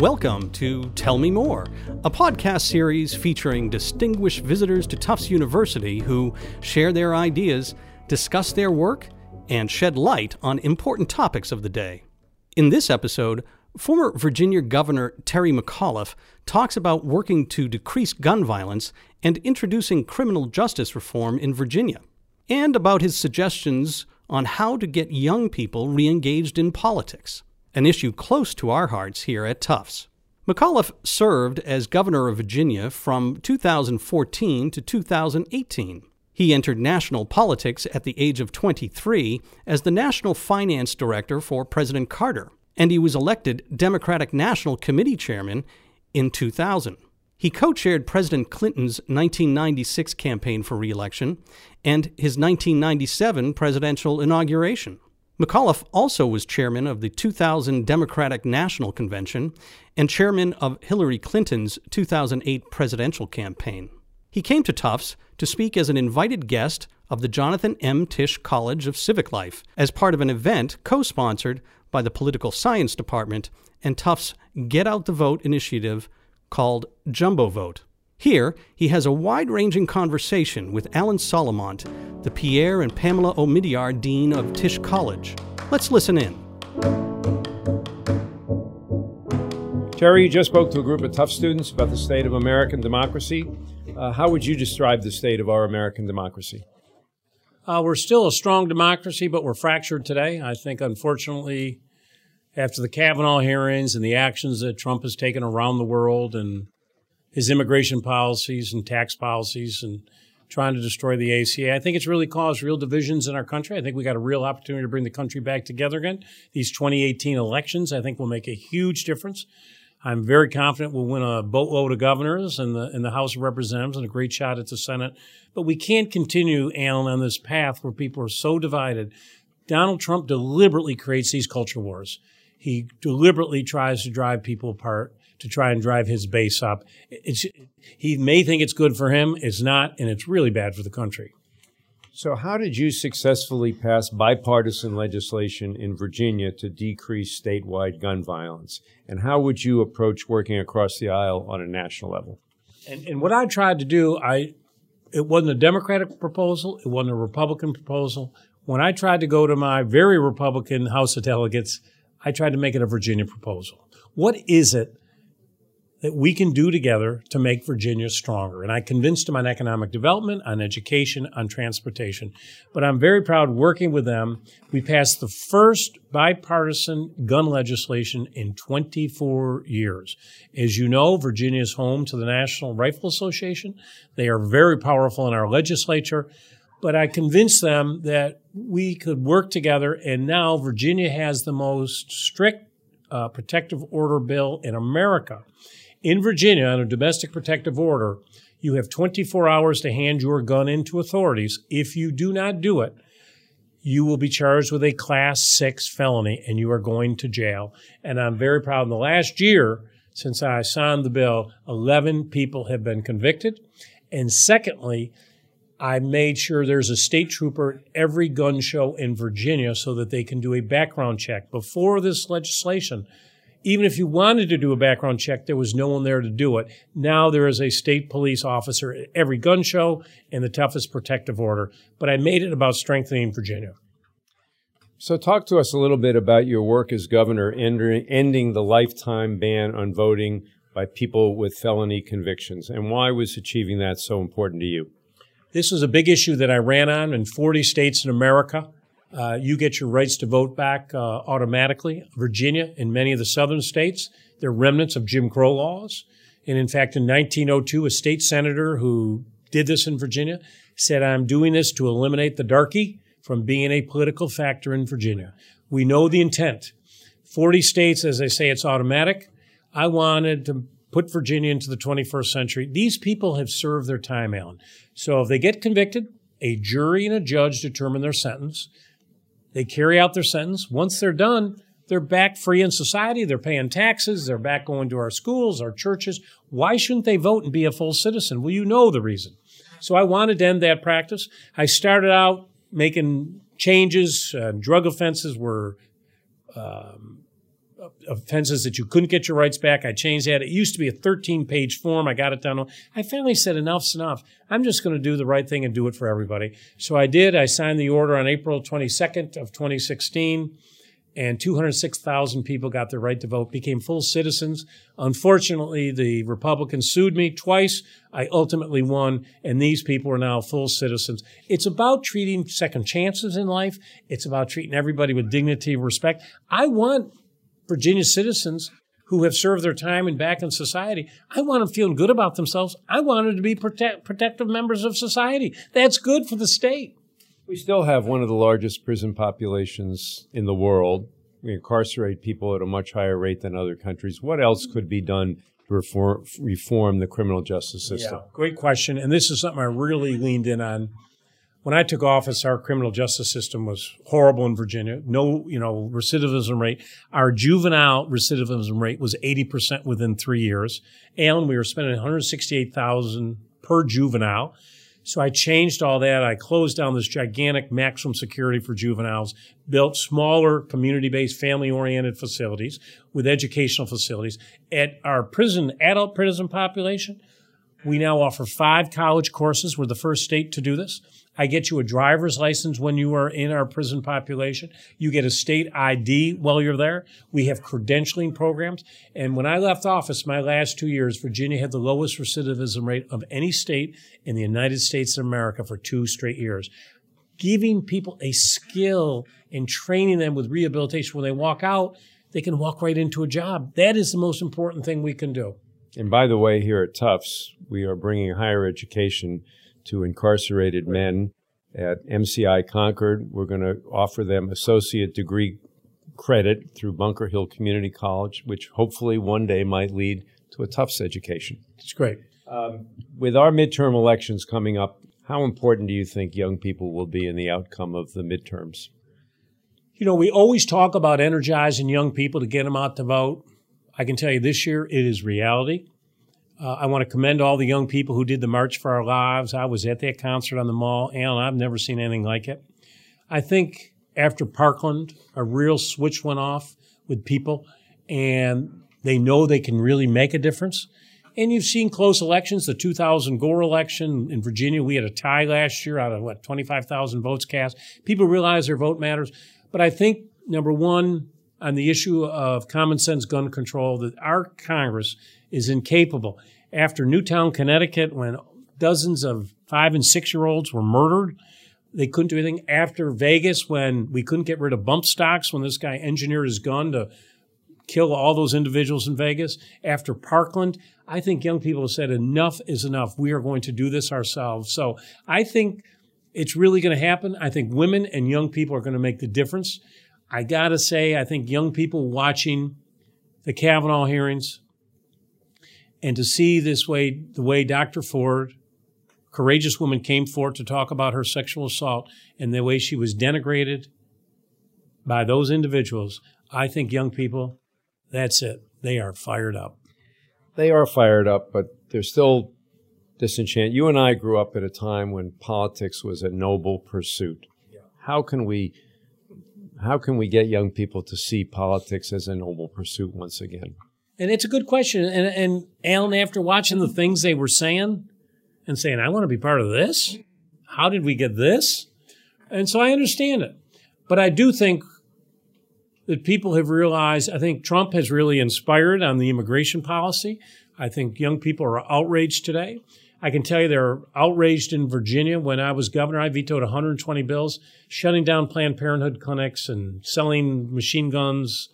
Welcome to Tell Me More, a podcast series featuring distinguished visitors to Tufts University who share their ideas, discuss their work, and shed light on important topics of the day. In this episode, former Virginia Governor Terry McAuliffe talks about working to decrease gun violence and introducing criminal justice reform in Virginia, and about his suggestions on how to get young people re engaged in politics an issue close to our hearts here at Tufts. McAuliffe served as governor of Virginia from 2014 to 2018. He entered national politics at the age of 23 as the national finance director for President Carter, and he was elected Democratic National Committee chairman in 2000. He co chaired President Clinton's 1996 campaign for reelection and his 1997 presidential inauguration. McAuliffe also was chairman of the 2000 Democratic National Convention and chairman of Hillary Clinton's 2008 presidential campaign. He came to Tufts to speak as an invited guest of the Jonathan M. Tisch College of Civic Life as part of an event co sponsored by the Political Science Department and Tufts Get Out the Vote initiative called Jumbo Vote. Here, he has a wide ranging conversation with Alan Solomont, the Pierre and Pamela Omidyar Dean of Tisch College. Let's listen in. Terry, you just spoke to a group of Tufts students about the state of American democracy. Uh, how would you describe the state of our American democracy? Uh, we're still a strong democracy, but we're fractured today. I think, unfortunately, after the Kavanaugh hearings and the actions that Trump has taken around the world and his immigration policies and tax policies and trying to destroy the ACA. I think it's really caused real divisions in our country. I think we got a real opportunity to bring the country back together again. These 2018 elections, I think, will make a huge difference. I'm very confident we'll win a boatload of governors and the in the House of Representatives and a great shot at the Senate. But we can't continue, Alan, on this path where people are so divided. Donald Trump deliberately creates these culture wars. He deliberately tries to drive people apart to try and drive his base up. It's, he may think it's good for him, it's not, and it's really bad for the country. So, how did you successfully pass bipartisan legislation in Virginia to decrease statewide gun violence? And how would you approach working across the aisle on a national level? And, and what I tried to do, I it wasn't a Democratic proposal, it wasn't a Republican proposal. When I tried to go to my very Republican House of Delegates, I tried to make it a Virginia proposal. What is it that we can do together to make Virginia stronger. And I convinced them on economic development, on education, on transportation. But I'm very proud working with them. We passed the first bipartisan gun legislation in 24 years. As you know, Virginia is home to the National Rifle Association. They are very powerful in our legislature. But I convinced them that we could work together, and now Virginia has the most strict uh, protective order bill in America. In Virginia, on a domestic protective order, you have 24 hours to hand your gun in to authorities. If you do not do it, you will be charged with a class six felony and you are going to jail. And I'm very proud in the last year, since I signed the bill, 11 people have been convicted. And secondly, I made sure there's a state trooper at every gun show in Virginia so that they can do a background check. Before this legislation, even if you wanted to do a background check, there was no one there to do it. Now there is a state police officer at every gun show and the toughest protective order. But I made it about strengthening Virginia. So, talk to us a little bit about your work as governor, ending the lifetime ban on voting by people with felony convictions, and why was achieving that so important to you? This was a big issue that I ran on in 40 states in America. Uh, you get your rights to vote back uh, automatically. Virginia and many of the southern states, they're remnants of Jim Crow laws. And in fact, in 1902, a state senator who did this in Virginia said, I'm doing this to eliminate the darky from being a political factor in Virginia. We know the intent. 40 states, as they say, it's automatic. I wanted to put Virginia into the 21st century. These people have served their time, Alan. So if they get convicted, a jury and a judge determine their sentence. They carry out their sentence. Once they're done, they're back free in society. They're paying taxes. They're back going to our schools, our churches. Why shouldn't they vote and be a full citizen? Well, you know the reason. So I wanted to end that practice. I started out making changes. Uh, drug offenses were um, offenses that you couldn't get your rights back. I changed that. It used to be a 13 page form. I got it down. I finally said enough's enough. I'm just going to do the right thing and do it for everybody. So I did. I signed the order on April 22nd of 2016 and 206,000 people got their right to vote, became full citizens. Unfortunately, the Republicans sued me twice. I ultimately won, and these people are now full citizens. It's about treating second chances in life. It's about treating everybody with dignity and respect. I want Virginia citizens who have served their time and back in society. I want them feeling good about themselves. I want them to be protect, protective members of society. That's good for the state. We still have one of the largest prison populations in the world. We incarcerate people at a much higher rate than other countries. What else could be done to reform, reform the criminal justice system? Yeah, great question. And this is something I really leaned in on when I took office, our criminal justice system was horrible in Virginia. No, you know, recidivism rate. Our juvenile recidivism rate was 80% within three years. And we were spending 168,000 per juvenile. So I changed all that. I closed down this gigantic maximum security for juveniles, built smaller community-based family-oriented facilities with educational facilities. At our prison, adult prison population, we now offer five college courses. We're the first state to do this. I get you a driver's license when you are in our prison population. You get a state ID while you're there. We have credentialing programs. And when I left office my last two years, Virginia had the lowest recidivism rate of any state in the United States of America for two straight years. Giving people a skill and training them with rehabilitation when they walk out, they can walk right into a job. That is the most important thing we can do. And by the way, here at Tufts, we are bringing higher education to incarcerated men at MCI Concord. We're going to offer them associate degree credit through Bunker Hill Community College, which hopefully one day might lead to a Tufts education. It's great. Um, with our midterm elections coming up, how important do you think young people will be in the outcome of the midterms? You know, we always talk about energizing young people to get them out to vote. I can tell you this year it is reality. Uh, I want to commend all the young people who did the March for Our Lives. I was at that concert on the mall, and I've never seen anything like it. I think after Parkland, a real switch went off with people, and they know they can really make a difference. And you've seen close elections. The 2000 Gore election in Virginia, we had a tie last year out of what 25,000 votes cast. People realize their vote matters. But I think number one, on the issue of common sense gun control, that our Congress is incapable. After Newtown, Connecticut, when dozens of five and six year olds were murdered, they couldn't do anything. After Vegas, when we couldn't get rid of bump stocks, when this guy engineered his gun to kill all those individuals in Vegas. After Parkland, I think young people have said enough is enough. We are going to do this ourselves. So I think it's really going to happen. I think women and young people are going to make the difference. I got to say, I think young people watching the Kavanaugh hearings, and to see this way, the way Dr. Ford, courageous woman, came forth to talk about her sexual assault and the way she was denigrated by those individuals, I think young people, that's it. They are fired up. They are fired up, but they're still disenchanted. You and I grew up at a time when politics was a noble pursuit. How can we how can we get young people to see politics as a noble pursuit once again? And it's a good question. And, and Alan, after watching the things they were saying and saying, I want to be part of this, how did we get this? And so I understand it. But I do think that people have realized, I think Trump has really inspired on the immigration policy. I think young people are outraged today. I can tell you they're outraged in Virginia. When I was governor, I vetoed 120 bills, shutting down Planned Parenthood clinics and selling machine guns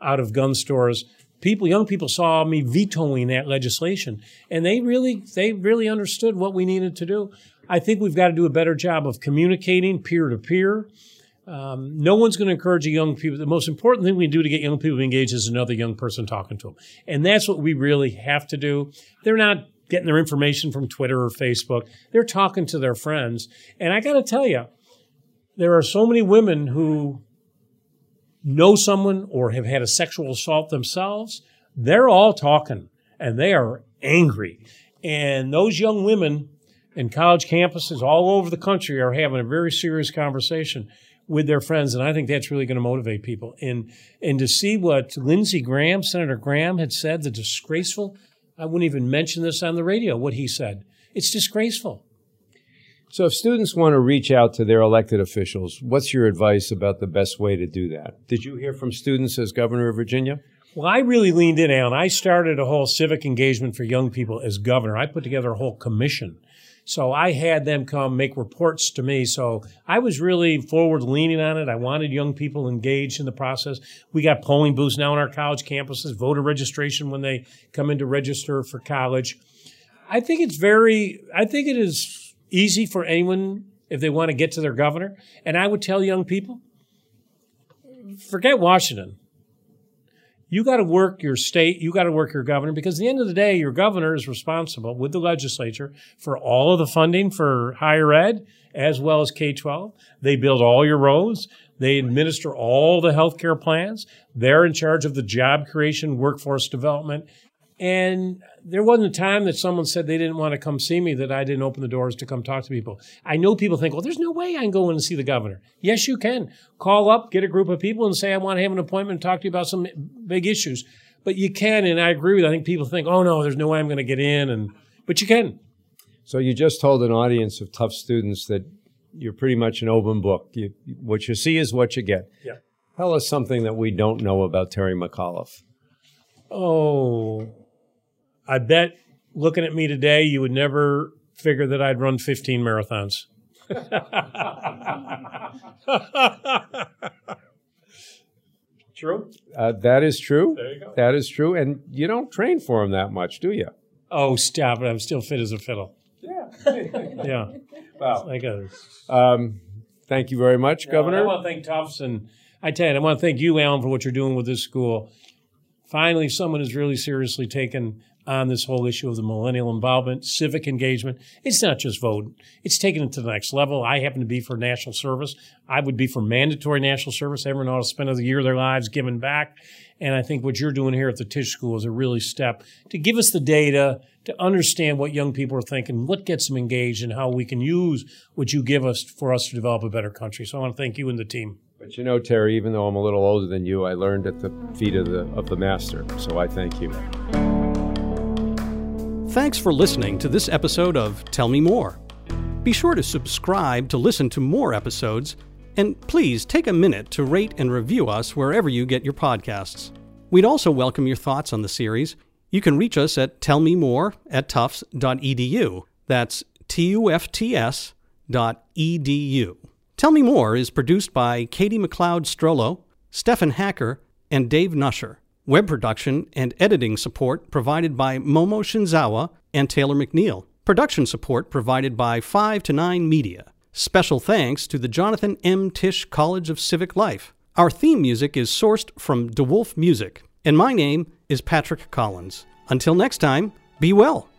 out of gun stores people, young people saw me vetoing that legislation, and they really, they really understood what we needed to do. I think we've got to do a better job of communicating peer to peer. Um, no one's going to encourage young people. The most important thing we do to get young people engaged is another young person talking to them, and that's what we really have to do. They're not getting their information from Twitter or Facebook. They're talking to their friends, and I got to tell you, there are so many women who know someone or have had a sexual assault themselves, they're all talking and they are angry. And those young women in college campuses all over the country are having a very serious conversation. with their friends, and I think that's really going to motivate people. And and to see what Lindsey Graham, Senator Graham, had said, the disgraceful. I wouldn't even mention this on the radio. What he said, it's disgraceful. So, if students want to reach out to their elected officials, what's your advice about the best way to do that? Did you hear from students as governor of Virginia? Well, I really leaned in, Alan. I started a whole civic engagement for young people as governor. I put together a whole commission. So I had them come make reports to me. So I was really forward leaning on it. I wanted young people engaged in the process. We got polling booths now on our college campuses, voter registration when they come in to register for college. I think it's very, I think it is easy for anyone if they want to get to their governor. And I would tell young people forget Washington. You got to work your state, you got to work your governor because at the end of the day, your governor is responsible with the legislature for all of the funding for higher ed as well as K 12. They build all your roads, they administer all the health care plans, they're in charge of the job creation, workforce development, and there wasn't a time that someone said they didn't want to come see me that I didn't open the doors to come talk to people. I know people think, well, there's no way I can go in and see the governor. Yes, you can. Call up, get a group of people and say, I want to have an appointment and talk to you about some big issues. But you can, and I agree with, I think people think, oh no, there's no way I'm going to get in. And, but you can. So you just told an audience of Tufts students that you're pretty much an open book. You, what you see is what you get. Yeah. Tell us something that we don't know about Terry McAuliffe. Oh, I bet looking at me today, you would never figure that I'd run 15 marathons. true? Uh, that is true. There you go. That is true. And you don't train for them that much, do you? Oh, stop it. I'm still fit as a fiddle. Yeah. Yeah. wow. Like a, Um, thank you very much, I Governor. I want to thank Tufts and I tell you, I want to thank you, Alan, for what you're doing with this school. Finally, someone has really seriously taken on this whole issue of the millennial involvement, civic engagement. It's not just voting. It's taken it to the next level. I happen to be for national service. I would be for mandatory national service. Everyone ought to spend a year of their lives giving back. And I think what you're doing here at the Tisch School is a really step to give us the data, to understand what young people are thinking, what gets them engaged, and how we can use what you give us for us to develop a better country. So I want to thank you and the team. But you know, Terry, even though I'm a little older than you, I learned at the feet of the of the master. So I thank you. Thanks for listening to this episode of Tell Me More. Be sure to subscribe to listen to more episodes, and please take a minute to rate and review us wherever you get your podcasts. We'd also welcome your thoughts on the series. You can reach us at tellmemore at tufts.edu. That's T U F T S dot edu. Tell Me More is produced by Katie McLeod Strollo, Stefan Hacker, and Dave Nusher. Web production and editing support provided by Momo Shinzawa and Taylor McNeil. Production support provided by 5 to 9 Media. Special thanks to the Jonathan M. Tisch College of Civic Life. Our theme music is sourced from DeWolf Music, and my name is Patrick Collins. Until next time, be well.